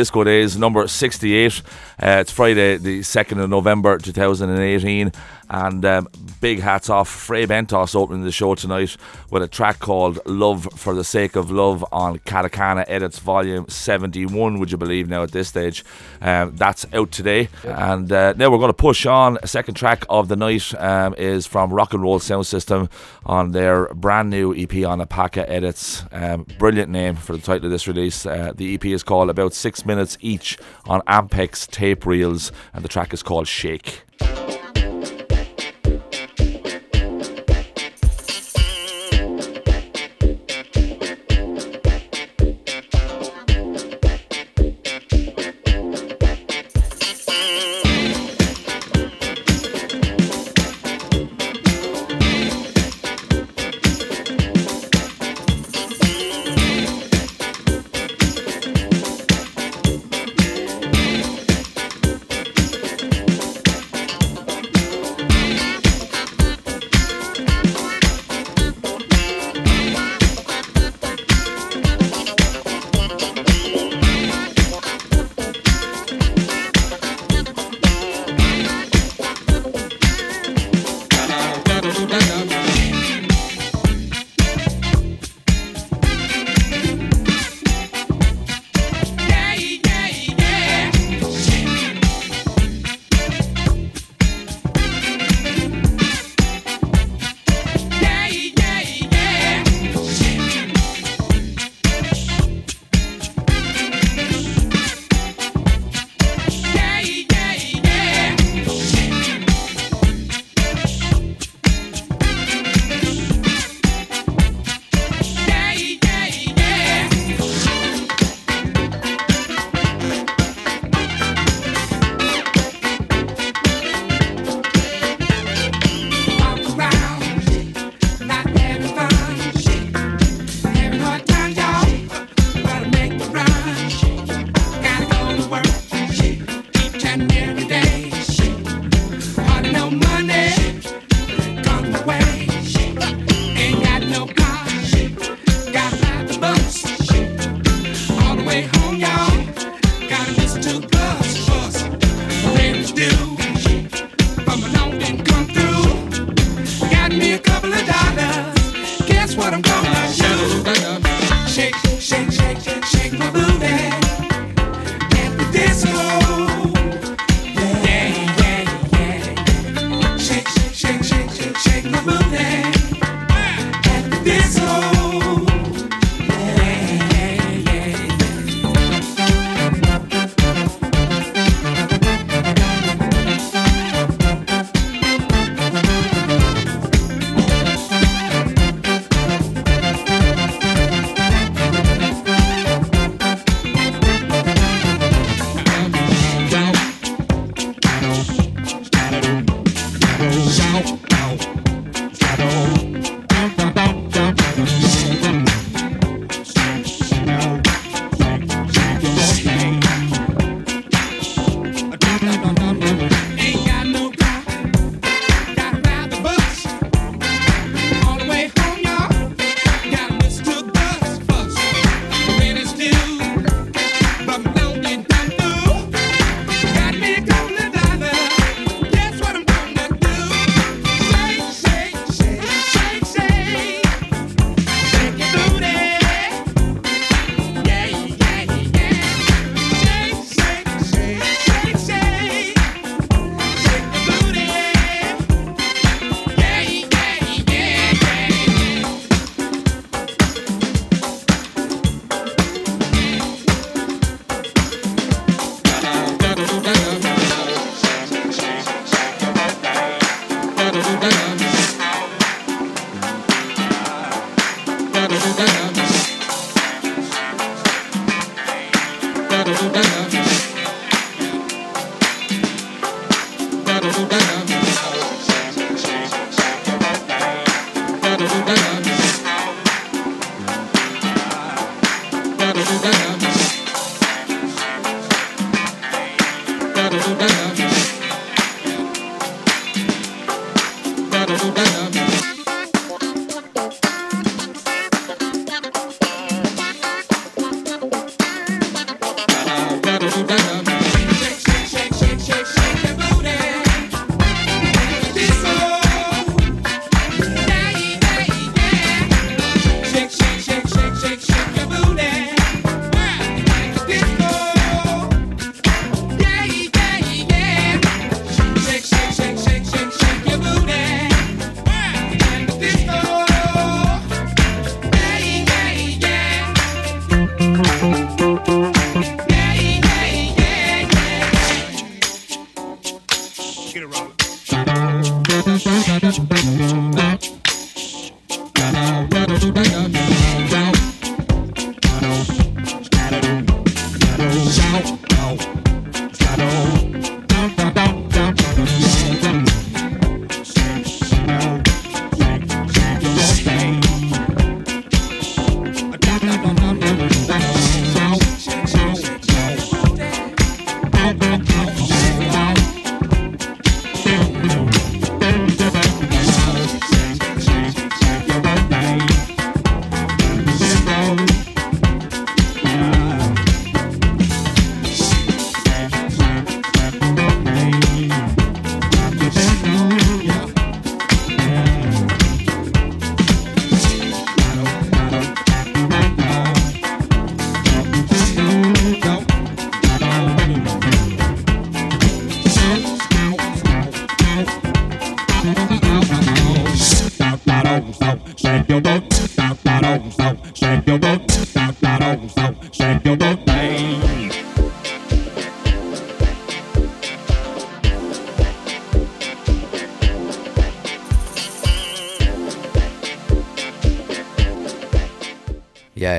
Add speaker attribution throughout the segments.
Speaker 1: Disco
Speaker 2: Days number 68. Uh, it's Friday, the 2nd of November 2018. And um, big hats off, Fray Bentos opening the show tonight with a track called Love for the Sake of Love on Katakana Edits Volume 71, would you believe now at this stage? Um, that's out today. And uh, now we're going to push on. A second track of the night um, is from Rock and Roll Sound System on their brand new EP on Apaka Edits. Um, brilliant name for the title of this release. Uh, the EP is called About Six Minutes Each on Ampex tape reels, and the track is called Shake.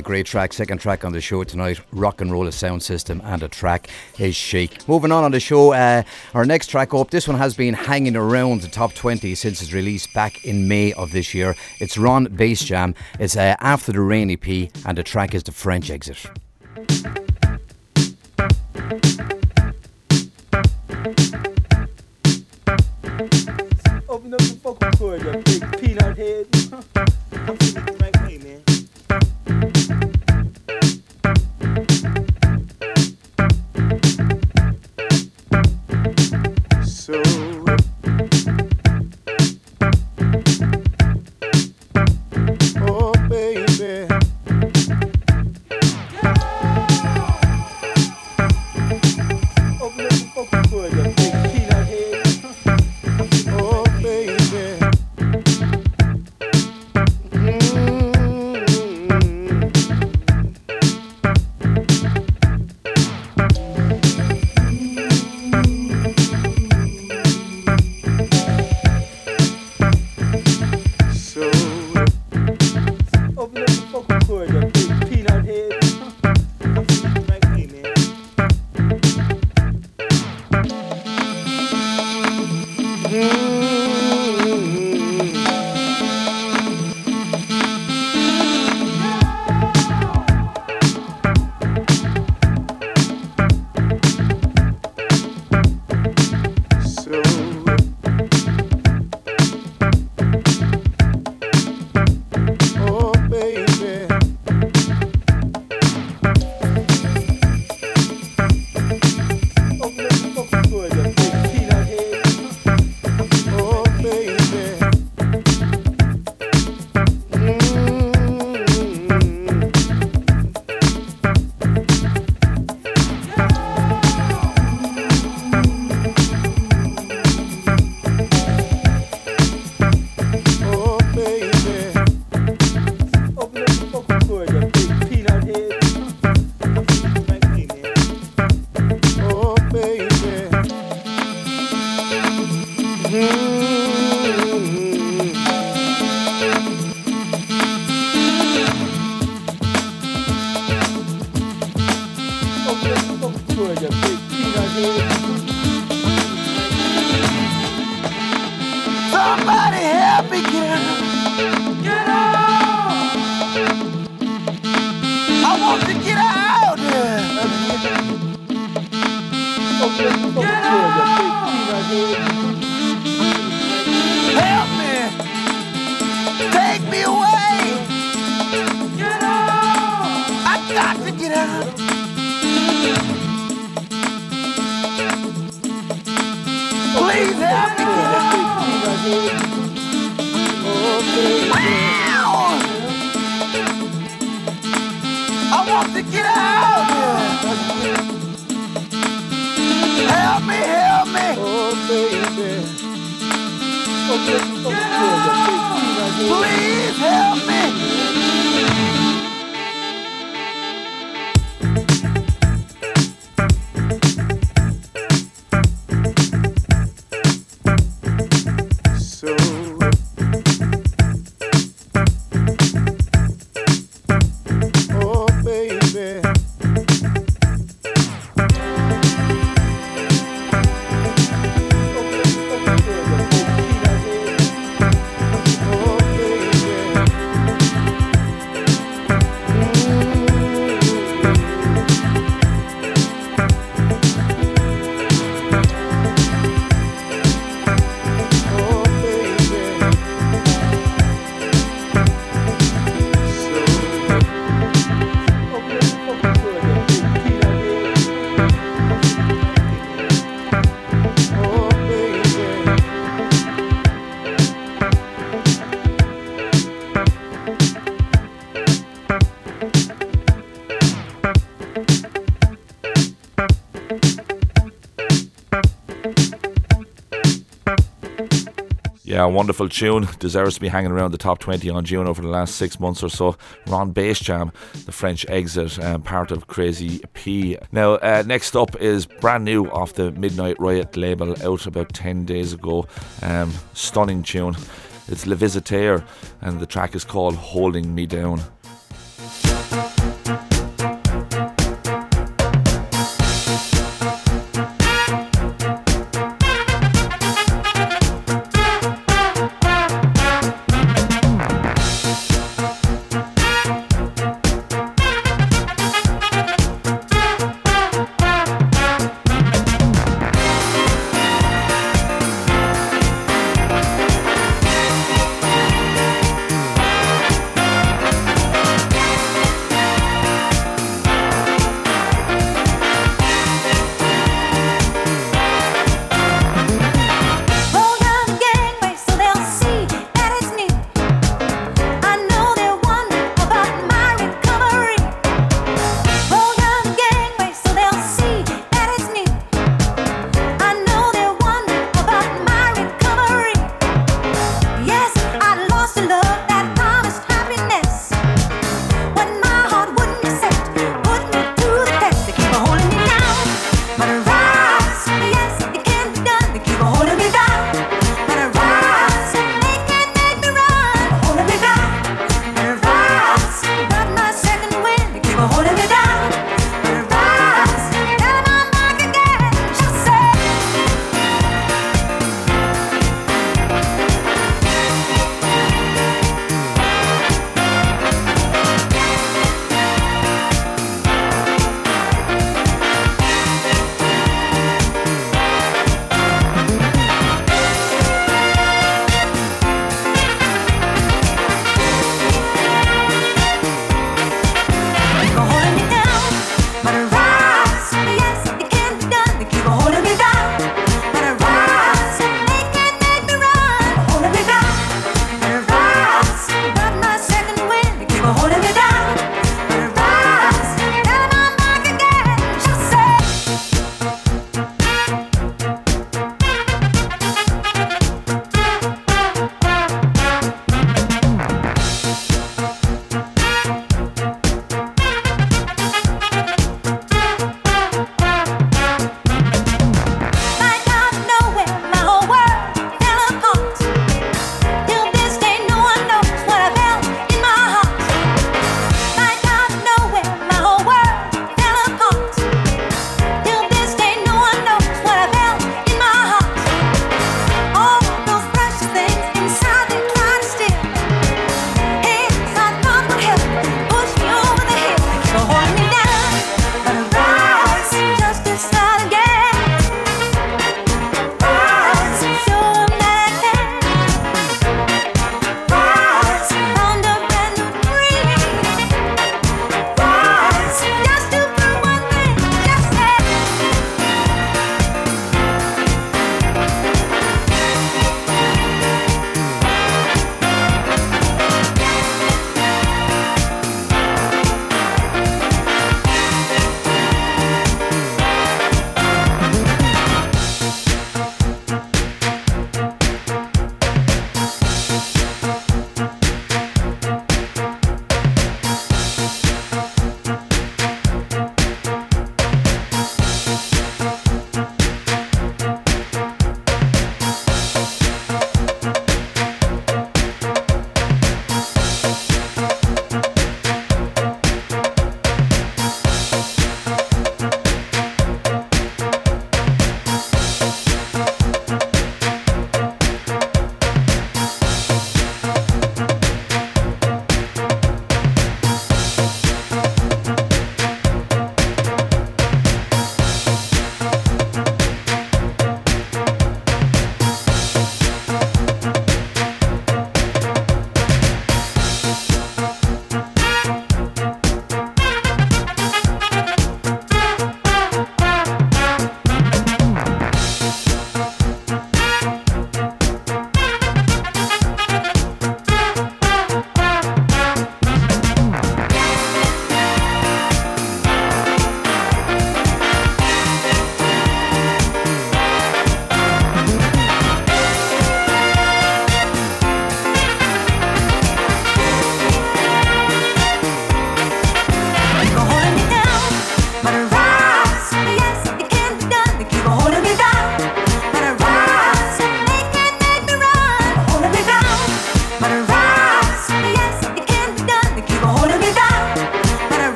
Speaker 3: Great track. Second track on the show tonight. Rock and roll a sound system and a track is Chic. Moving on on the show, uh, our next track up. This one has been hanging around the top 20 since its release back in May of this year. It's Ron Basejam. It's uh, After the Rain EP, and the track is The French Exit.
Speaker 4: Open up the vocal cord, to get out. Help me, help me. Oh, baby. Oh, oh Please
Speaker 5: Yeah, wonderful tune. Deserves to be hanging around the top 20 on June over the last six months or so. Ron Basejam, the French exit, um, part of Crazy P. Now, uh, next up is brand new off the Midnight Riot label, out about 10 days ago. Um, stunning tune. It's Le Visiteur, and the track is called Holding Me Down.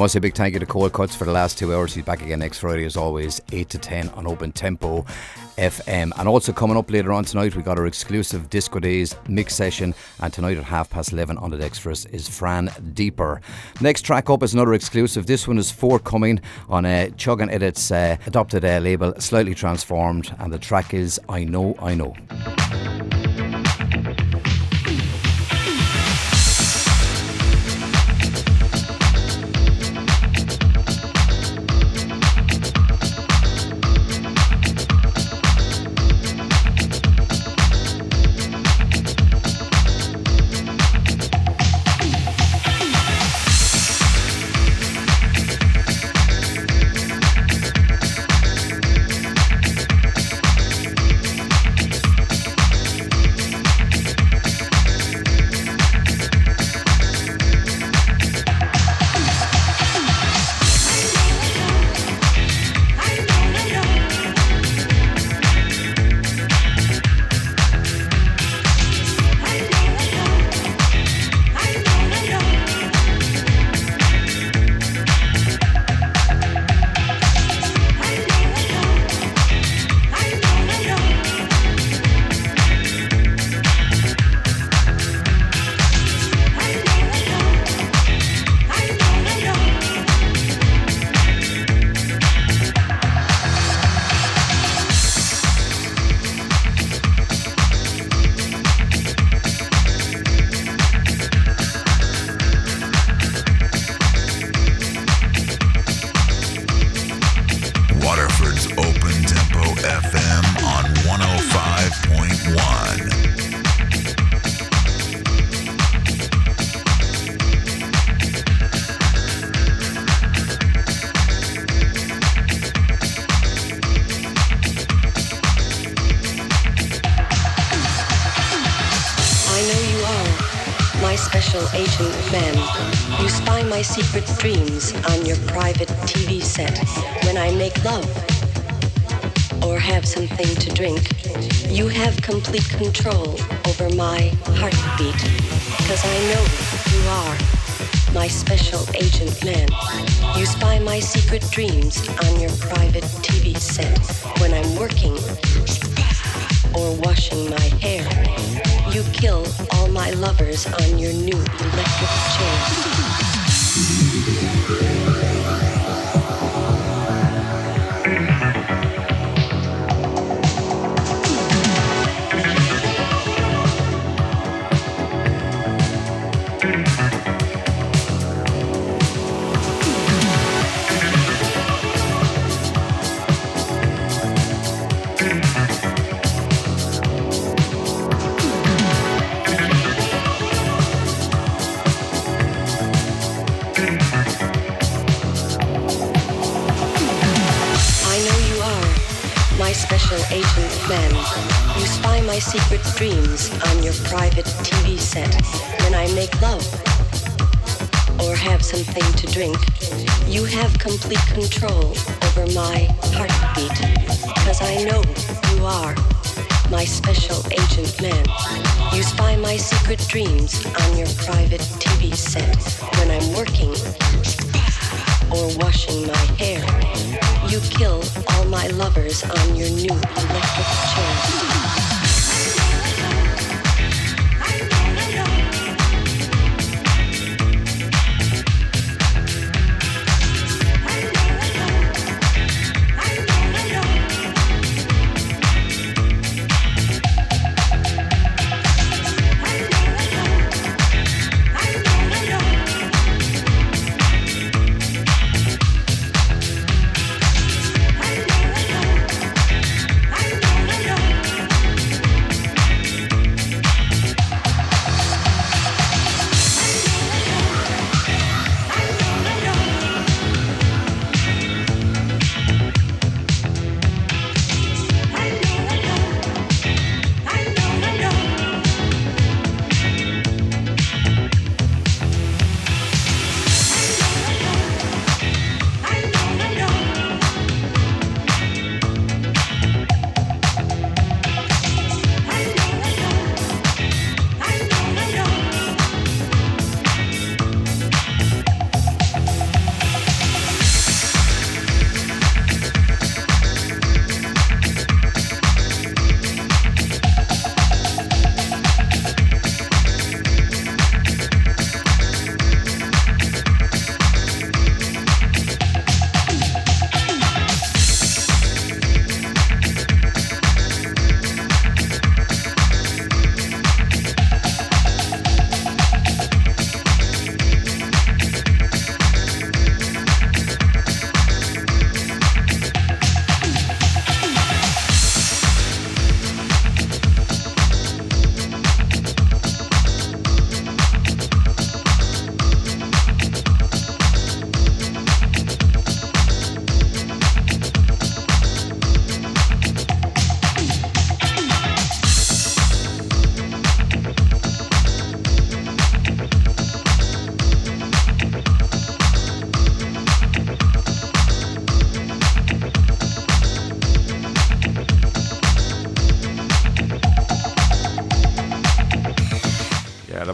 Speaker 3: Must say a big thank you to Cole Cuts for the last two hours. He's back again next Friday, as always, 8 to 10 on Open Tempo FM. And also coming up later on tonight, we got our exclusive Disco Days mix session. And tonight at half past 11 on the decks for us is Fran Deeper. Next track up is another exclusive. This one is forthcoming on a Chug and Edits uh, adopted uh, label, slightly transformed. And the track is I Know, I Know.
Speaker 6: Complete control over my heartbeat. Cause I know you are my special agent man. You spy my secret dreams on your private TV set. When I'm working or washing my hair. You kill all my lovers on your new electric chair.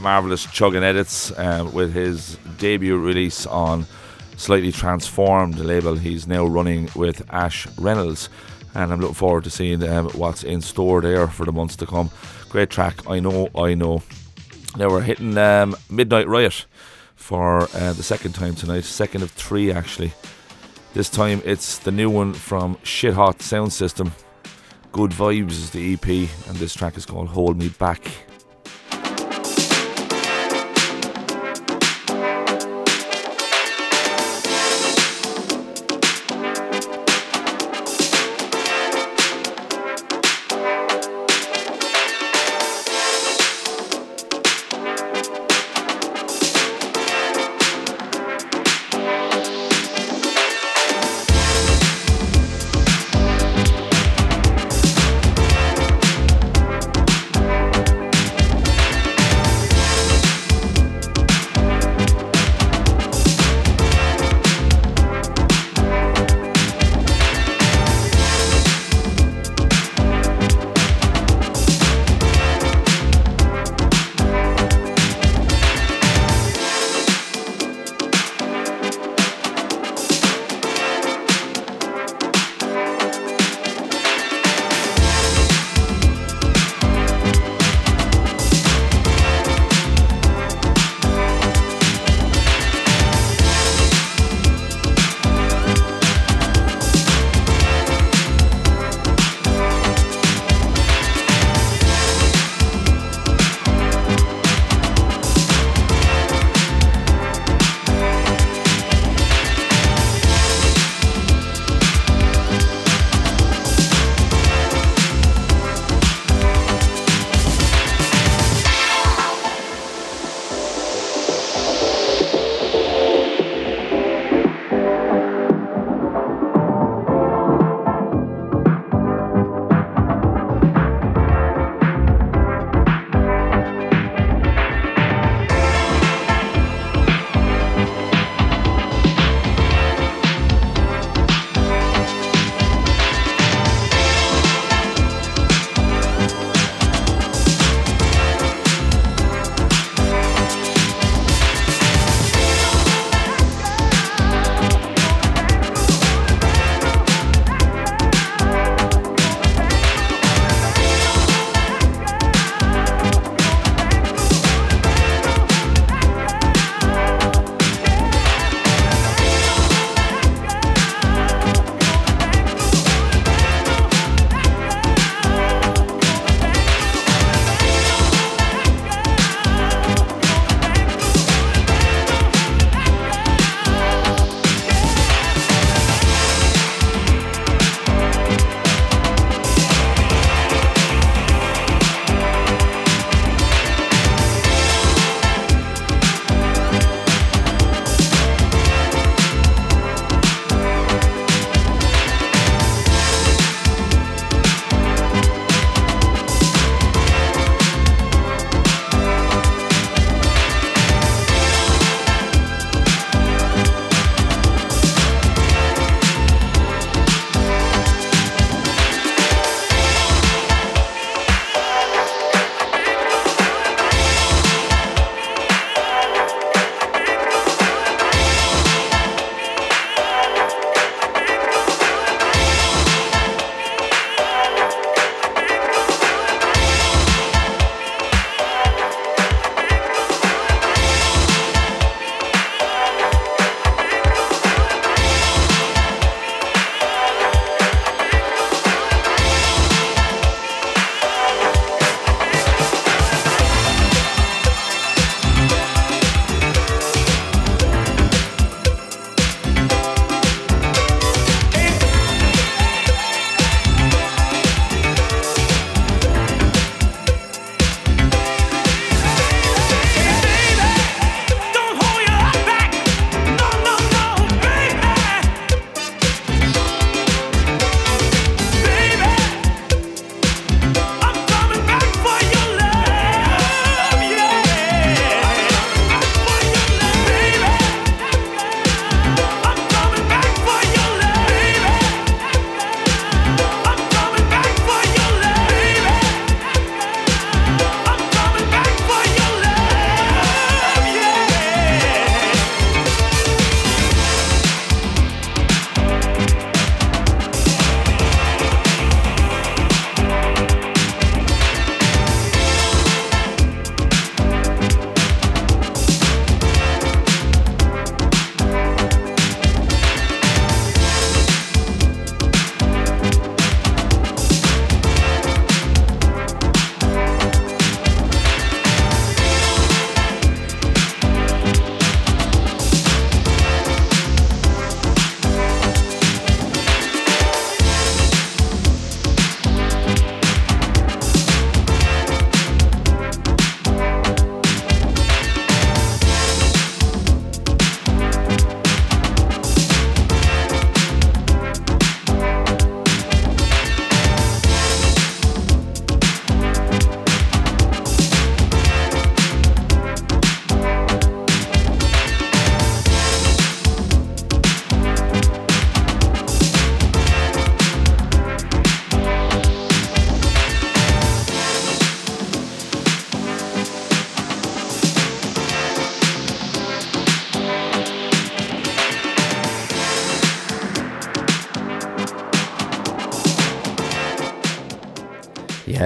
Speaker 5: Marvelous chugging edits um, with his debut release on Slightly Transformed label. He's now running with Ash Reynolds, and I'm looking forward to seeing um, what's in store there for the months to come. Great track, I know, I know. Now we're hitting um, Midnight Riot for uh, the second time tonight, second of three actually. This time it's the new one from Shit Hot Sound System. Good Vibes is the EP, and this track is called Hold Me Back.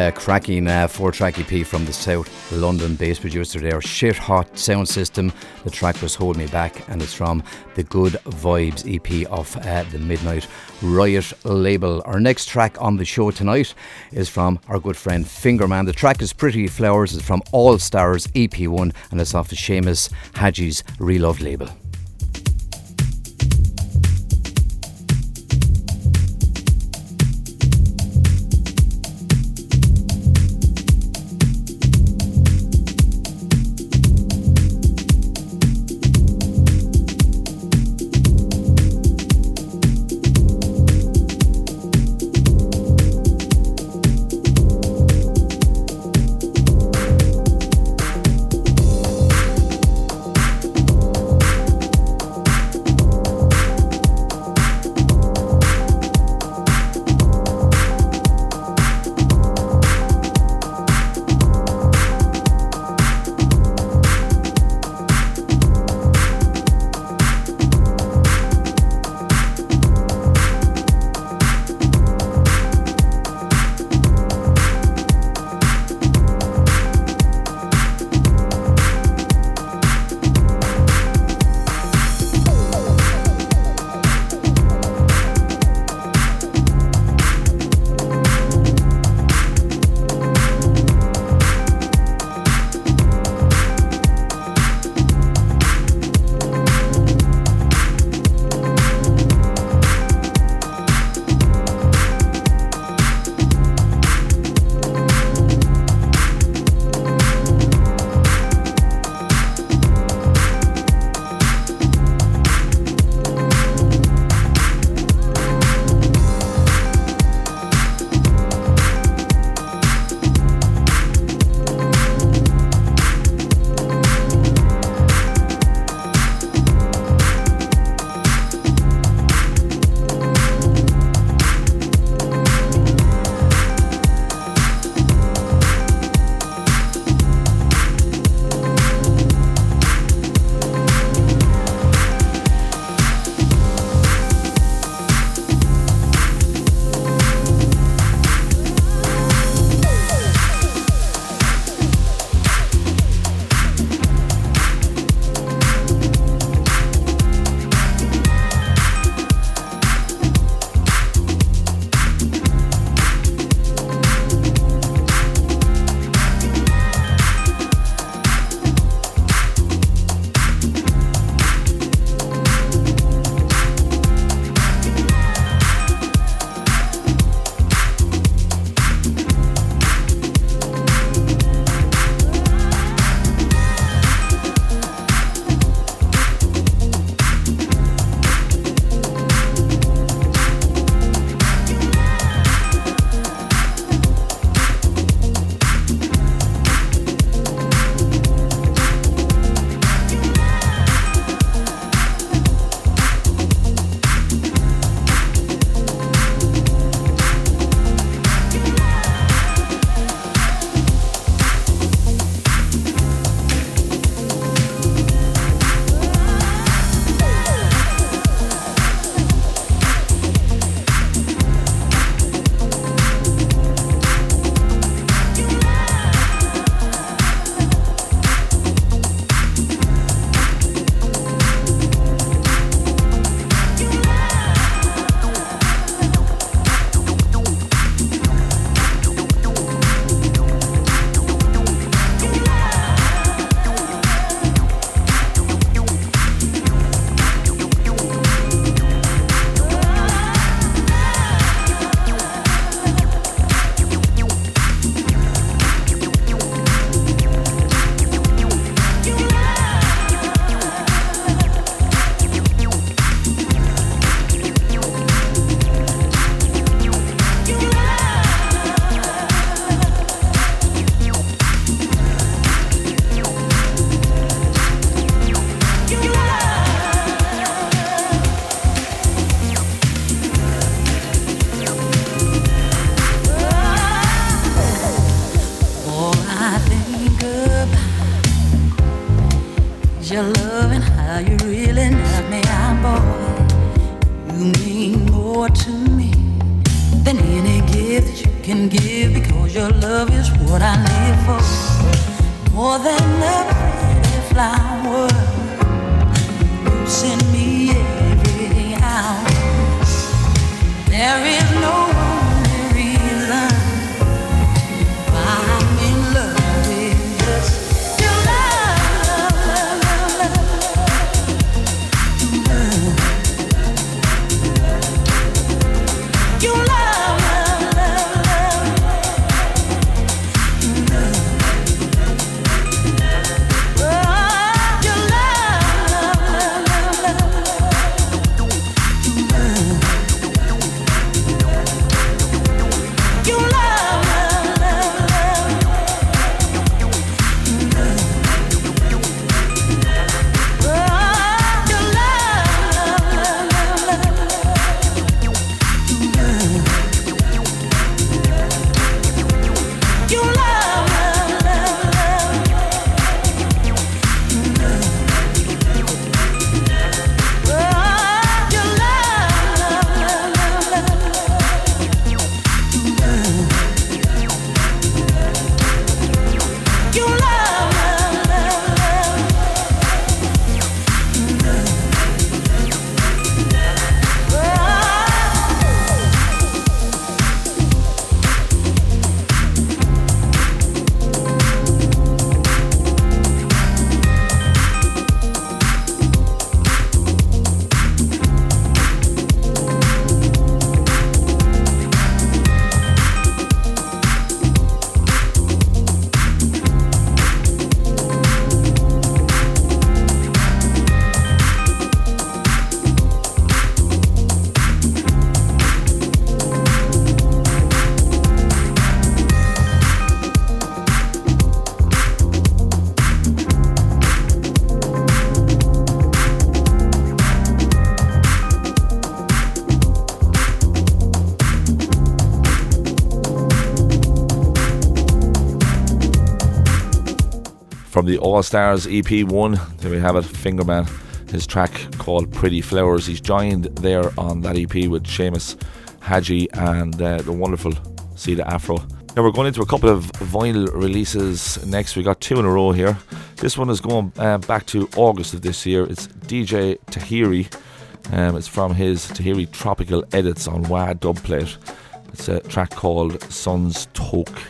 Speaker 3: Yeah, cracking uh, four track EP from the South London based producer there. Shit hot sound system. The track was Hold Me Back, and it's from the Good Vibes EP of uh, the Midnight Riot label. Our next track on the show tonight is from our good friend Fingerman. The track is Pretty Flowers. It's from All Stars EP1, and it's off the Seamus Haji's Relove label.
Speaker 5: From the All Stars EP1, there we have it, Fingerman, his track called Pretty Flowers. He's joined there on that EP with Seamus Haji and uh, the wonderful Cedar Afro. Now we're going into a couple of vinyl releases next. We got two in a row here. This one is going uh, back to August of this year. It's DJ Tahiri. Um, it's from his Tahiri Tropical Edits on Wah Dubplate. It's a track called Sun's Toke.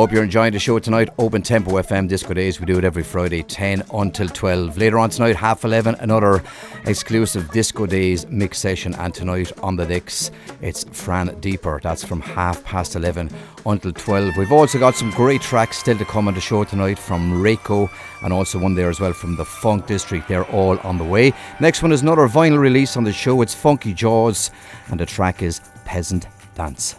Speaker 3: Hope you're enjoying the show tonight. Open Tempo FM Disco Days. We do it every Friday, 10 until 12. Later on tonight, half 11, another exclusive Disco Days mix session. And tonight on the decks, it's Fran Deeper. That's from half past 11 until 12. We've also got some great tracks still to come on the show tonight from Reiko and also one there as well from the Funk District. They're all on the way. Next one is another vinyl release on the show. It's Funky Jaws, and the track is Peasant Dance.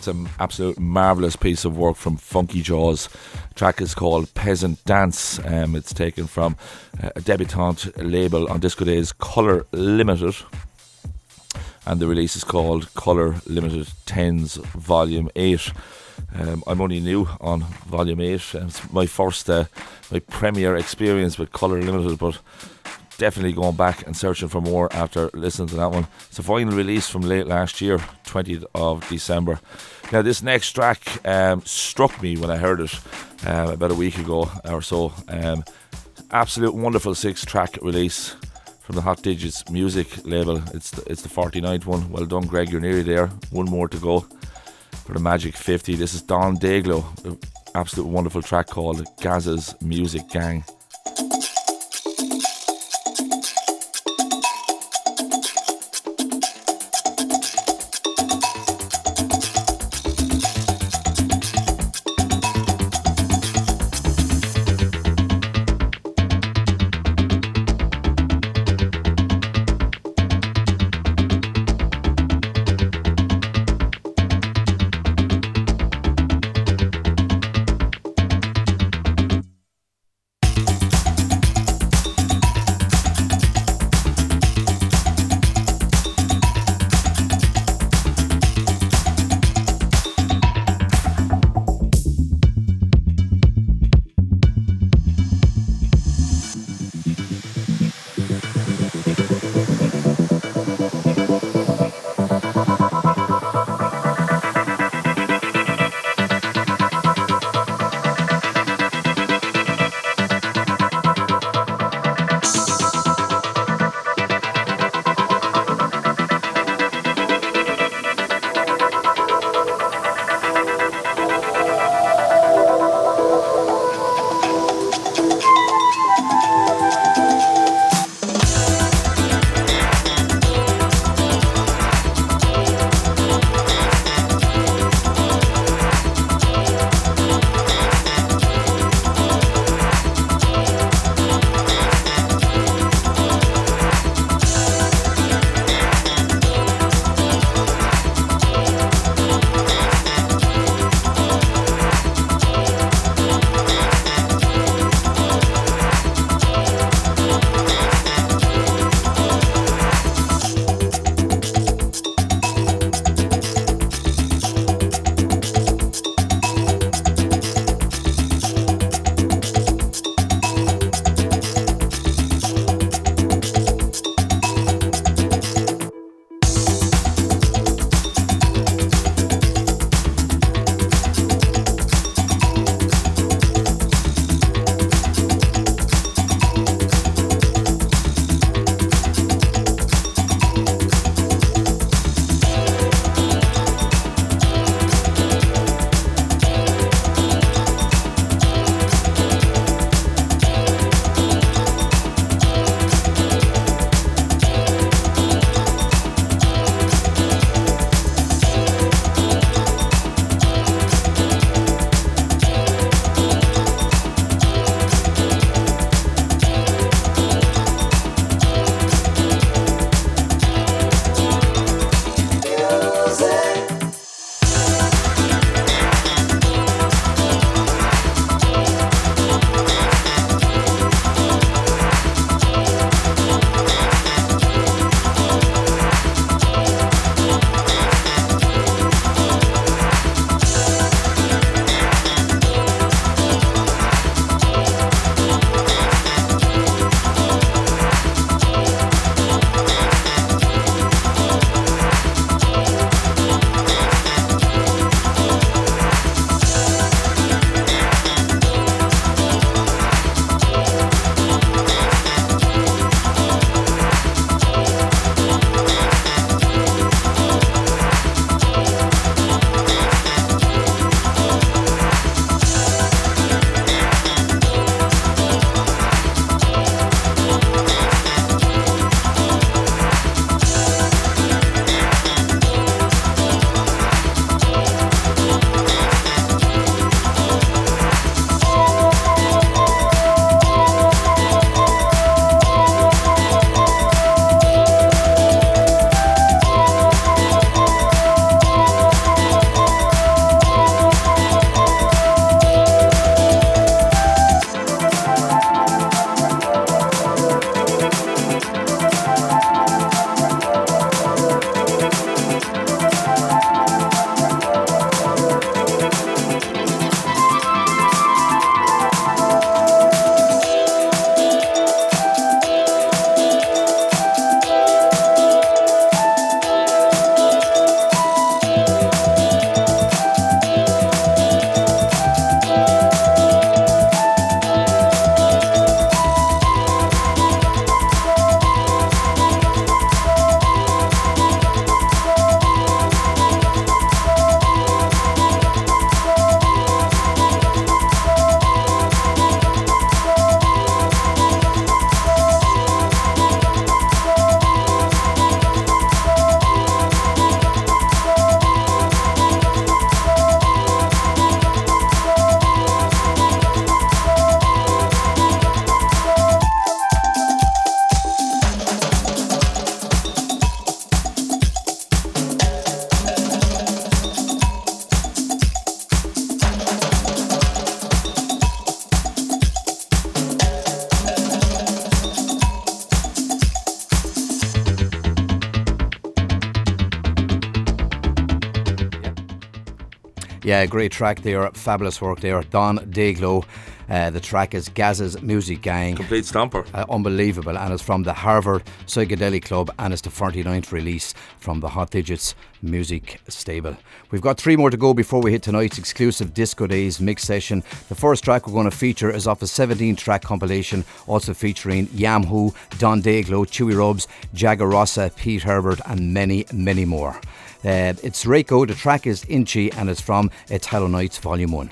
Speaker 5: That's an absolute marvelous piece of work from Funky Jaws. The track is called Peasant Dance. Um, it's taken from uh, a debutante label on Disco Days, Color Limited. And the release is called Color Limited 10s Volume 8. Um, I'm only new on Volume 8. and It's my first, uh, my premiere experience with Color Limited, but definitely going back and searching for more after listening to that one. It's a final release from late last year, 20th of December. Now, this next track um, struck me when I heard it um, about a week ago or so. Um, absolute wonderful six track release from the Hot Digits music label. It's the, it's the 49th one. Well done, Greg. You're nearly there. One more to go for the Magic 50. This is Don Dayglow. An absolute wonderful track called Gaza's Music Gang.
Speaker 3: Yeah, great track there. Fabulous work there. Don Dayglow. Uh, the track is Gaz's Music Gang.
Speaker 5: Complete stomper.
Speaker 3: Uh, unbelievable. And it's from the Harvard Psychedelic Club and it's the 49th release from the Hot Digits Music Stable. We've got three more to go before we hit tonight's exclusive Disco Days mix session. The first track we're going to feature is off a 17 track compilation, also featuring Yam Who, Don Dayglow, Chewy Rubs, Jagger Rossa, Pete Herbert, and many, many more. Uh, it's Reiko, the track is Inchy, and it's from Italo Nights Volume 1.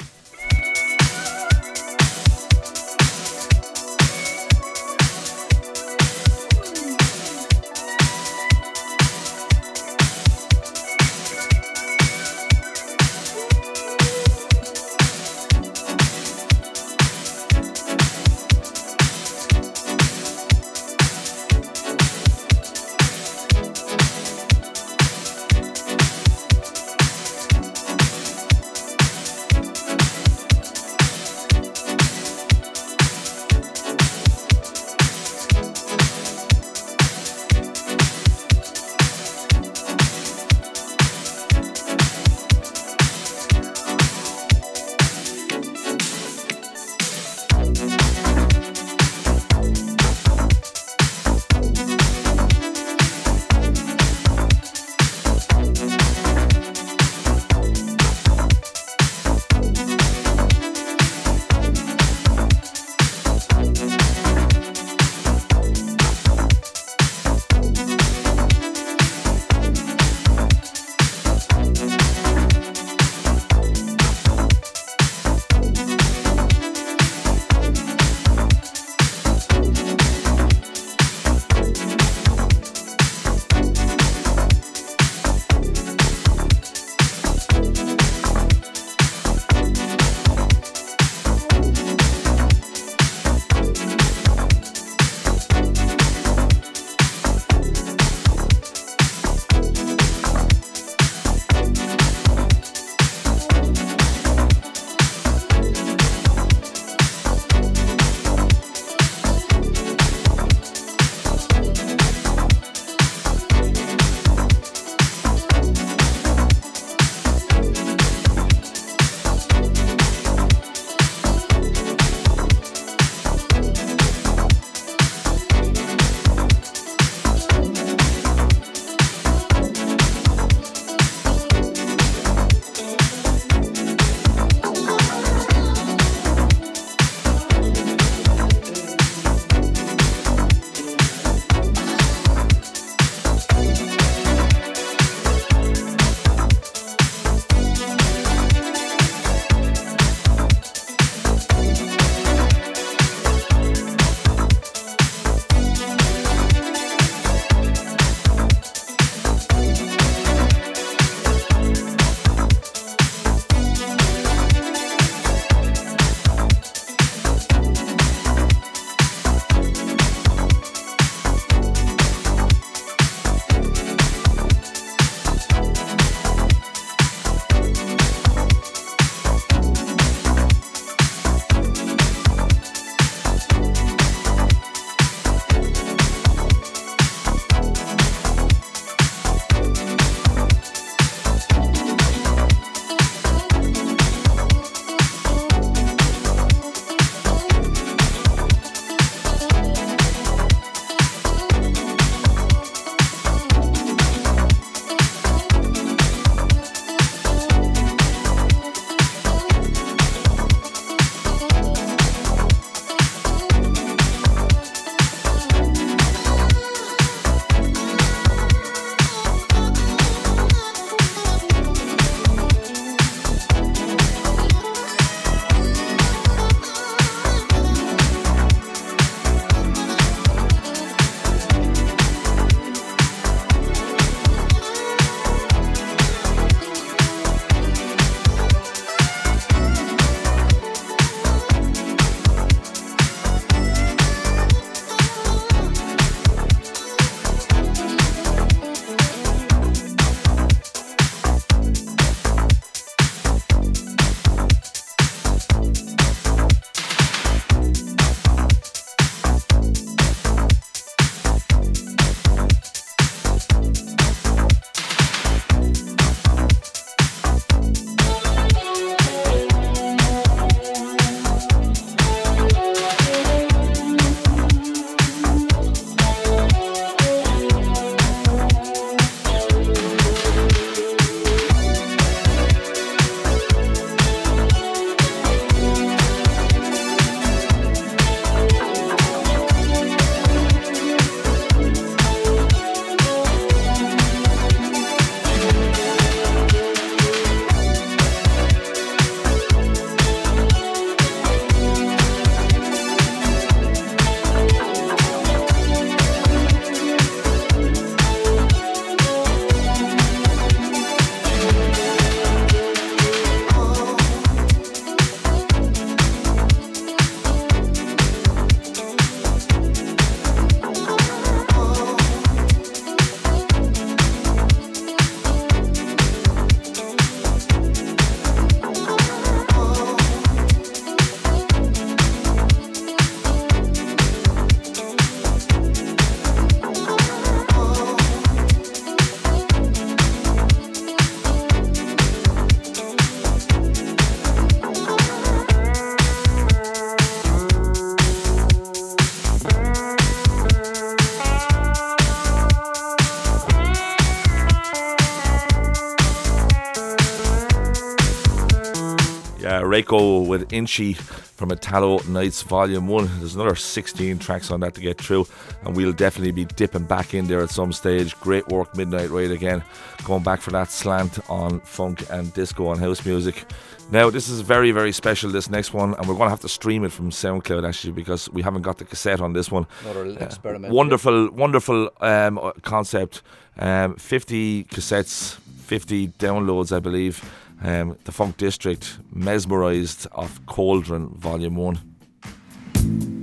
Speaker 5: Reiko with Inchy from Italo Nights Volume 1. There's another 16 tracks on that to get through, and we'll definitely be dipping back in there at some stage. Great work, Midnight Raid again, going back for that slant on funk and disco and house music. Now, this is very, very special, this next one, and we're going to have to stream it from SoundCloud actually because we haven't got the cassette on this one.
Speaker 3: Another
Speaker 5: Uh,
Speaker 3: experiment.
Speaker 5: Wonderful, wonderful um, uh, concept. Um, 50 cassettes, 50 downloads, I believe. Um, the Funk District, Mesmerized of Cauldron, Volume 1.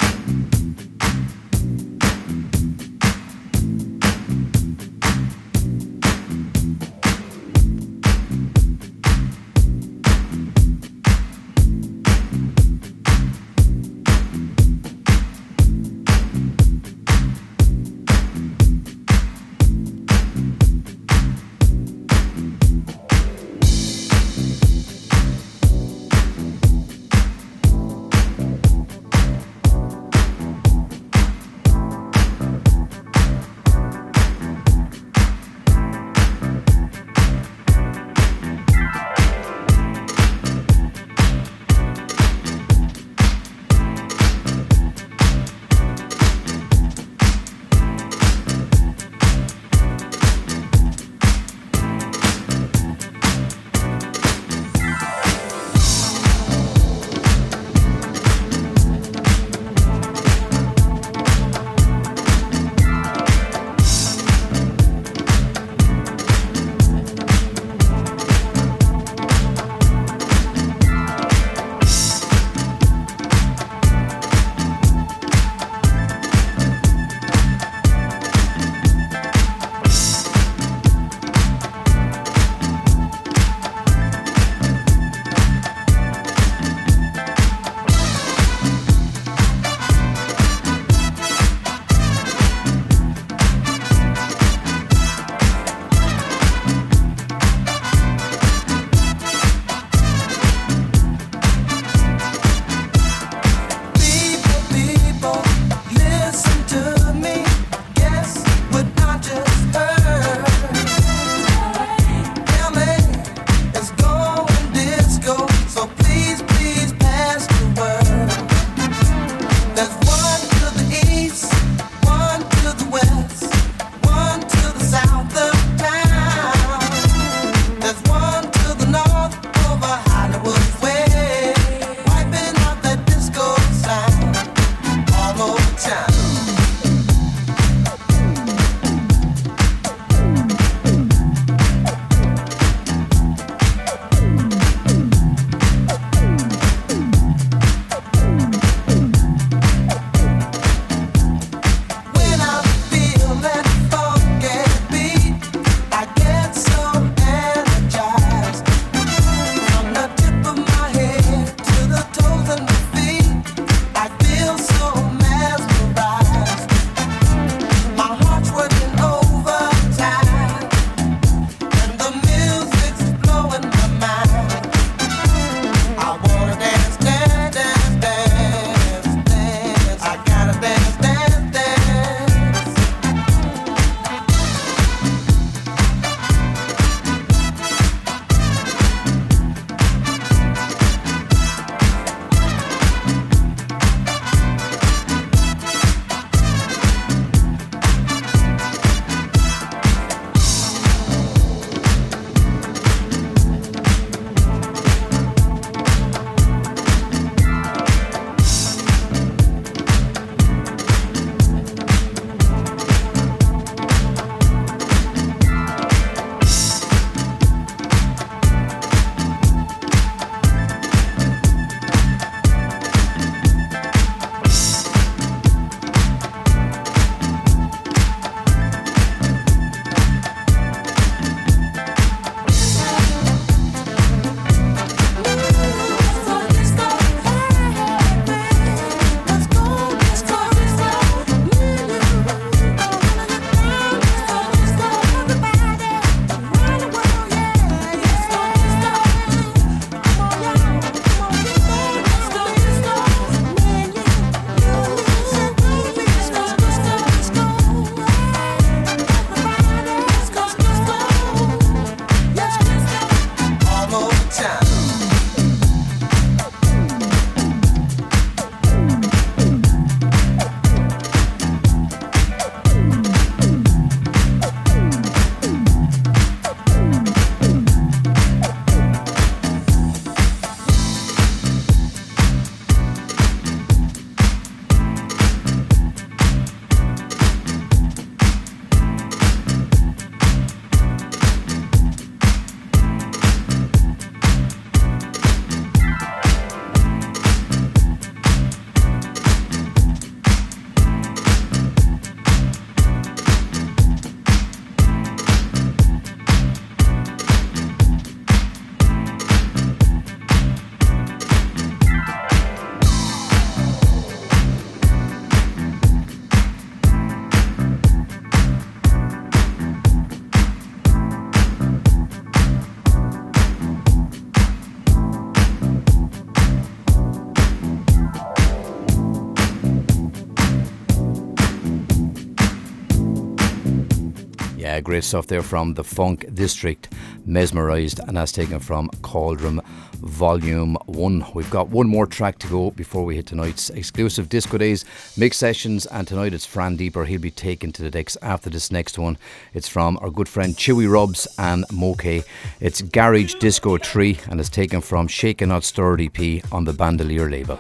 Speaker 3: Great stuff there from the Funk District, Mesmerized, and that's taken from Cauldron Volume 1. We've got one more track to go before we hit tonight's exclusive Disco Days mix sessions, and tonight it's Fran Deeper. He'll be taken to the decks after this next one. It's from our good friend Chewy Rubs and Moke. It's Garage Disco 3, and it's taken from Shaken Not Stirred EP on the Bandolier label.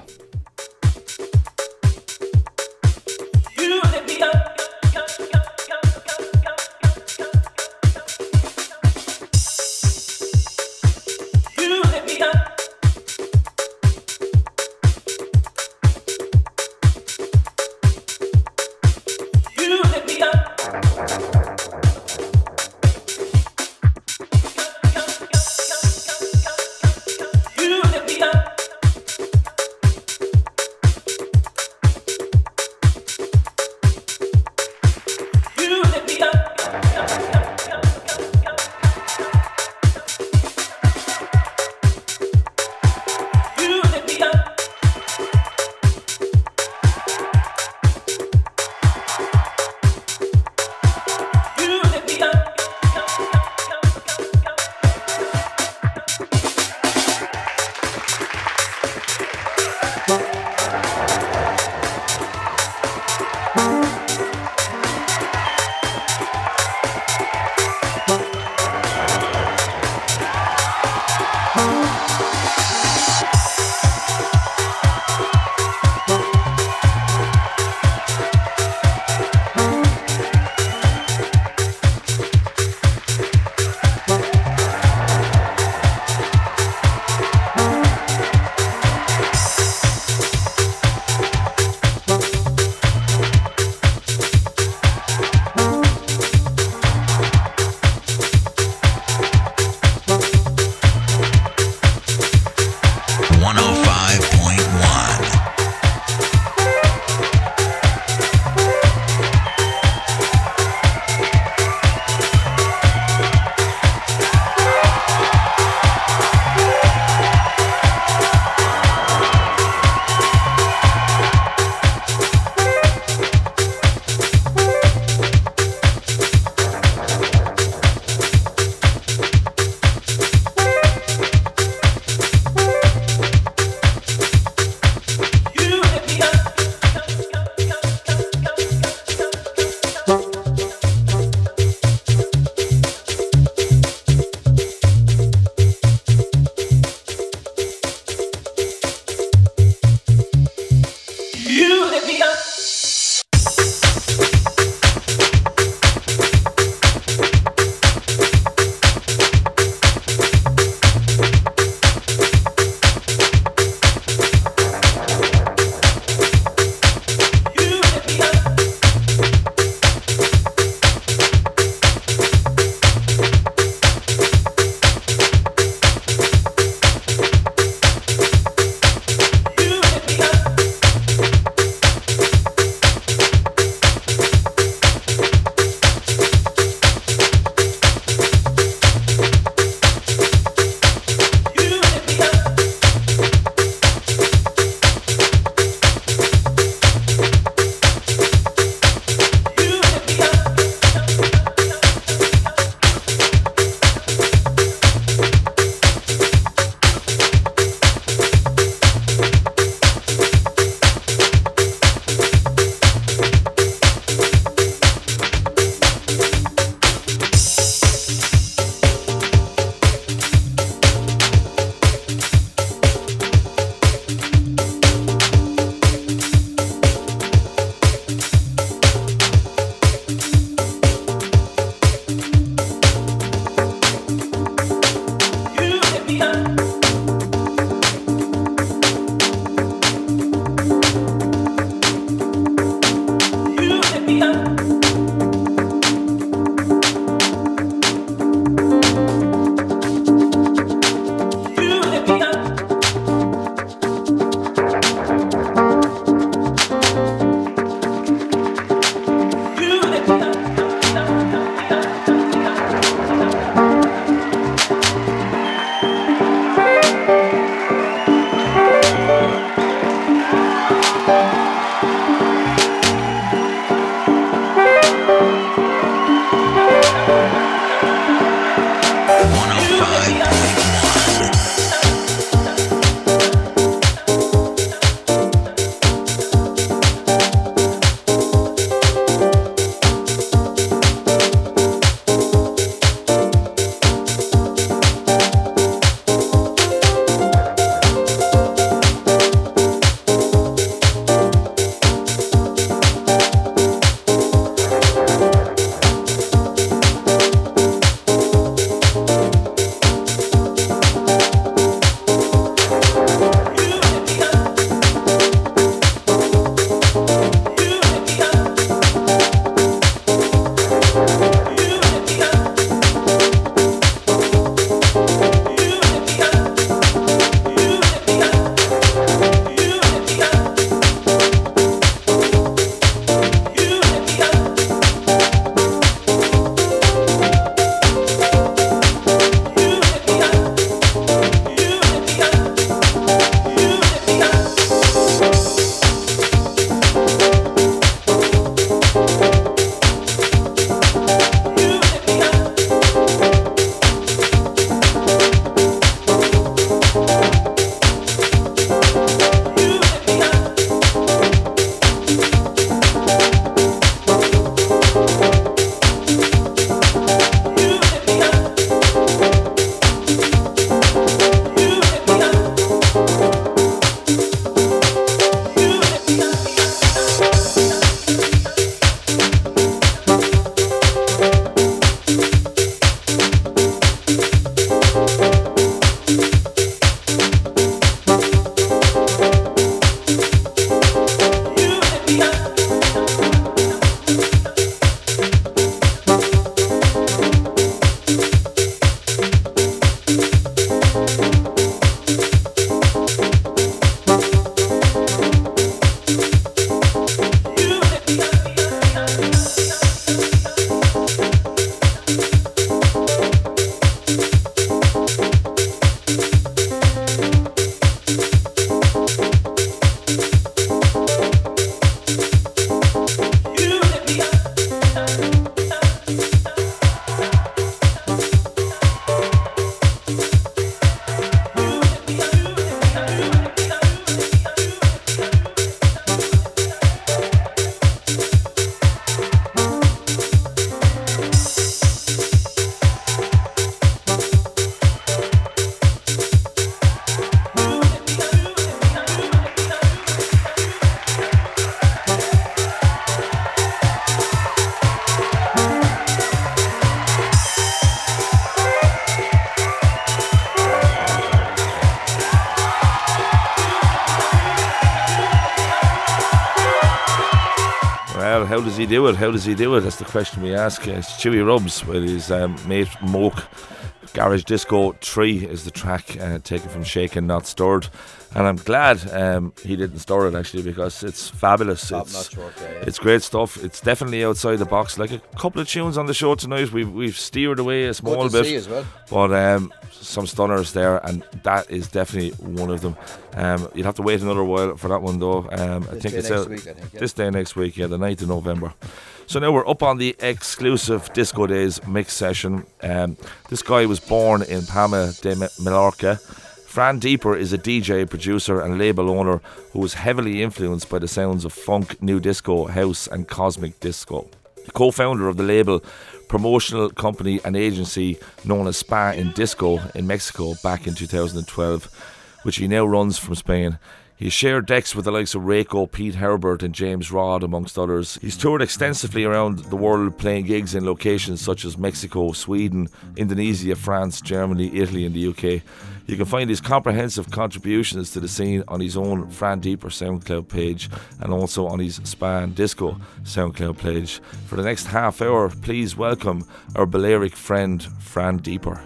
Speaker 5: He do it? How does he do it? That's the question we ask. Uh, It's Chewy Rubs with his um, mate Moke. Garage Disco 3 is the track uh, taken from Shaken Not Stirred. And I'm glad um, he didn't store it actually because it's fabulous. It's,
Speaker 3: work, yeah, yeah.
Speaker 5: it's great stuff. It's definitely outside the box. Like a couple of tunes on the show tonight, we've, we've steered away a small bit.
Speaker 3: well.
Speaker 5: But um, some stunners there, and that is definitely one of them. Um, you'd have to wait another while for that one though. Um, I think it's
Speaker 3: next
Speaker 5: out
Speaker 3: week, I think, yeah.
Speaker 5: this day next week, yeah, the 9th of November. So now we're up on the exclusive Disco Days mix session. Um, this guy was born in Palma de Mallorca. Fran Deeper is a DJ, producer, and label owner who was heavily influenced by the sounds of funk, new disco, house, and cosmic disco. The co founder of the label, promotional company, and agency known as Spa in Disco in Mexico back in 2012, which he now runs from Spain. He shared decks with the likes of Reiko, Pete Herbert, and James Rod, amongst others. He's toured extensively around the world playing gigs in locations such as Mexico, Sweden, Indonesia, France, Germany, Italy, and the UK. You can find his comprehensive contributions to the scene on his own Fran Deeper SoundCloud page and also on his Spa In Disco SoundCloud page. For the next half hour, please welcome our Balearic friend, Fran Deeper.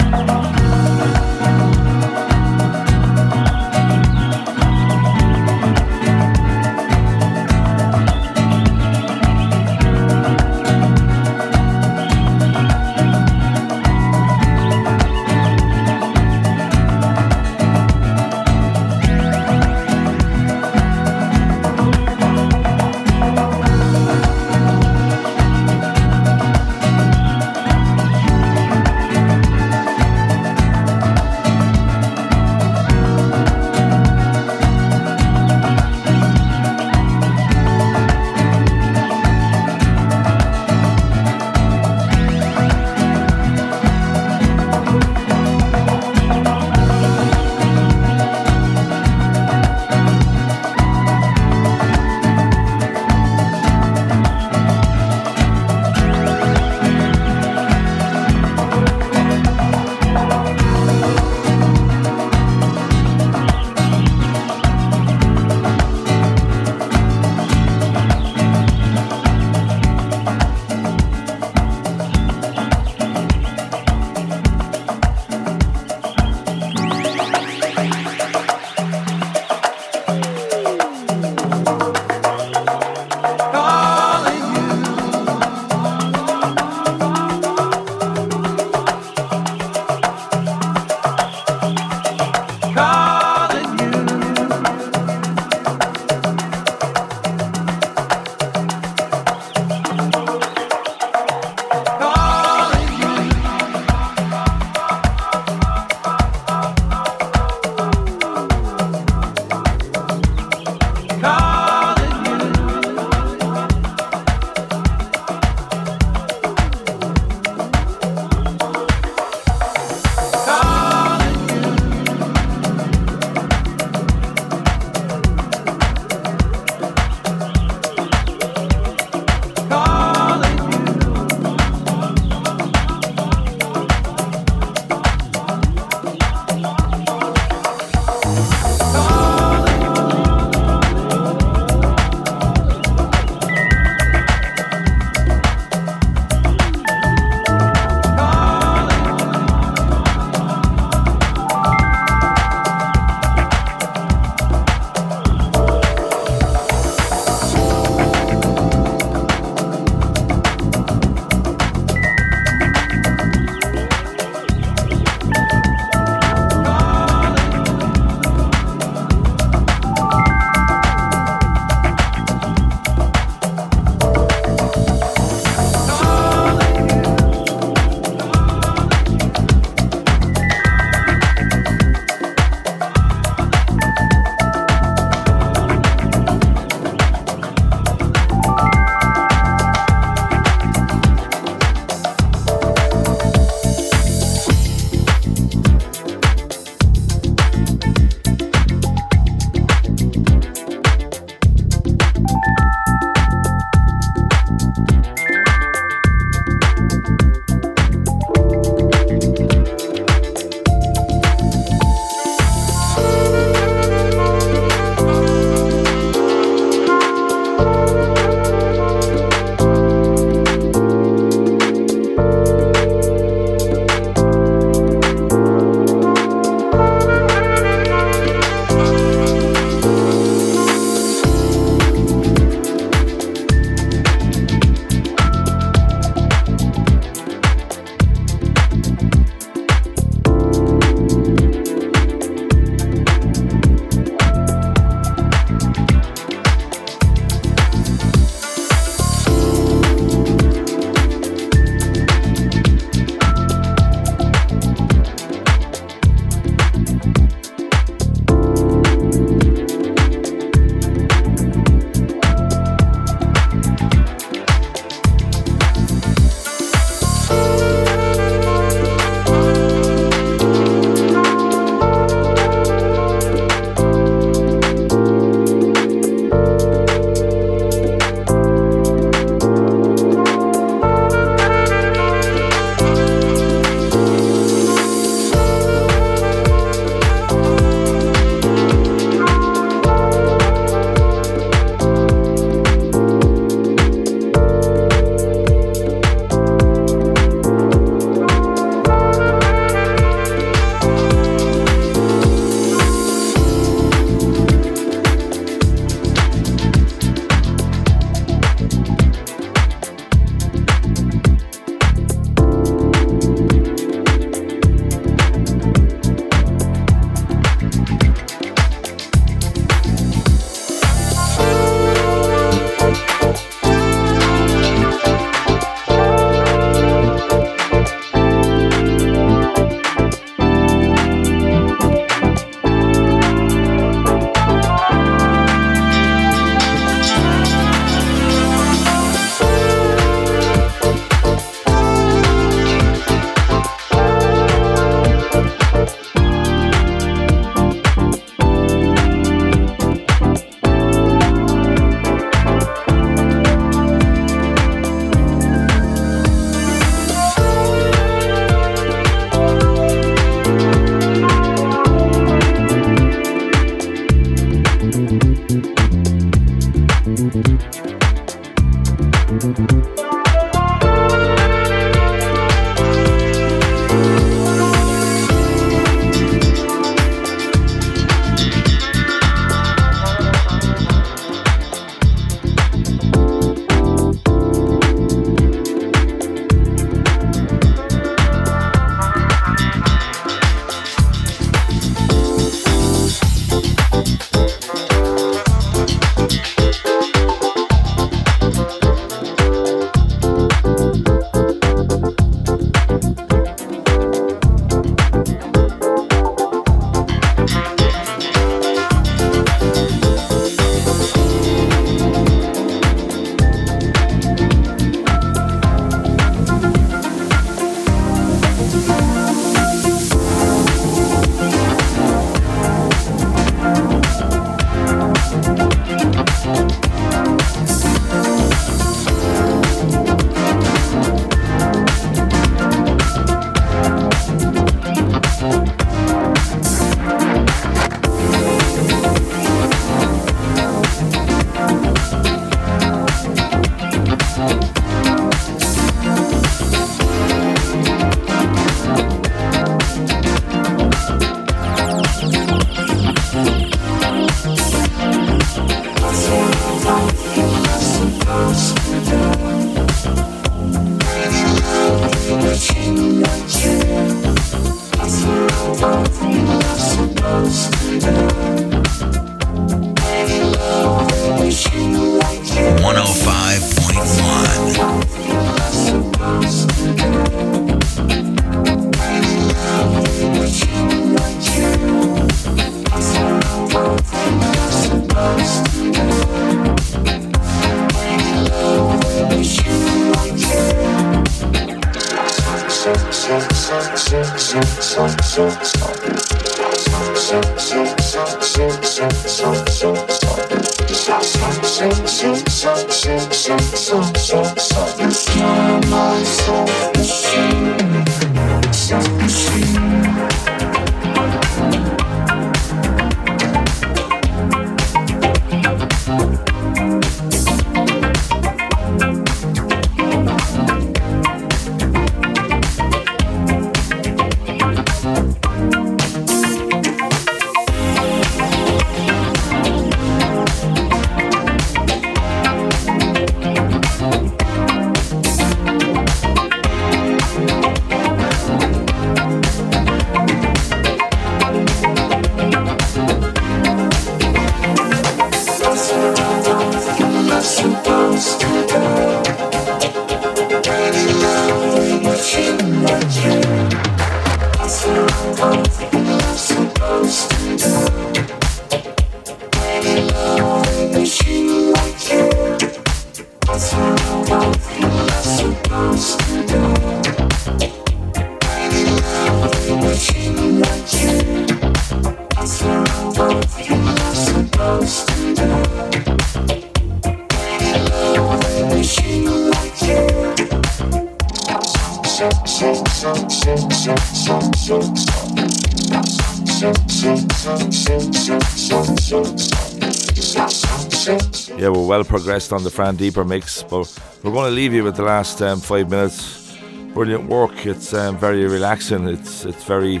Speaker 5: Progressed on the Fran Deeper mix, but we're going to leave you with the last um, five minutes. Brilliant work. It's um, very relaxing. It's it's very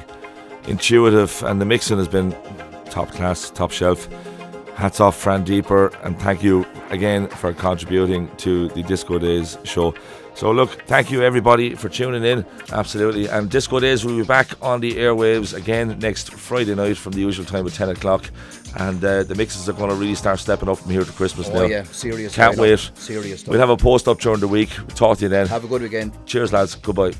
Speaker 5: intuitive, and the mixing has been top class, top shelf. Hats off, Fran Deeper, and thank you again for contributing to the Disco Days show. So, look, thank you everybody for tuning in. Absolutely. And Disco Days will be back on the airwaves again next Friday night from the usual time of 10 o'clock. And uh, the mixes are going to really start stepping up from here to Christmas
Speaker 3: Oh,
Speaker 5: now.
Speaker 3: yeah, serious
Speaker 5: Can't wait.
Speaker 3: serious stuff.
Speaker 5: We'll have a post up during the week. Talk to you then.
Speaker 3: Have a good weekend.
Speaker 5: Cheers, lads. Goodbye.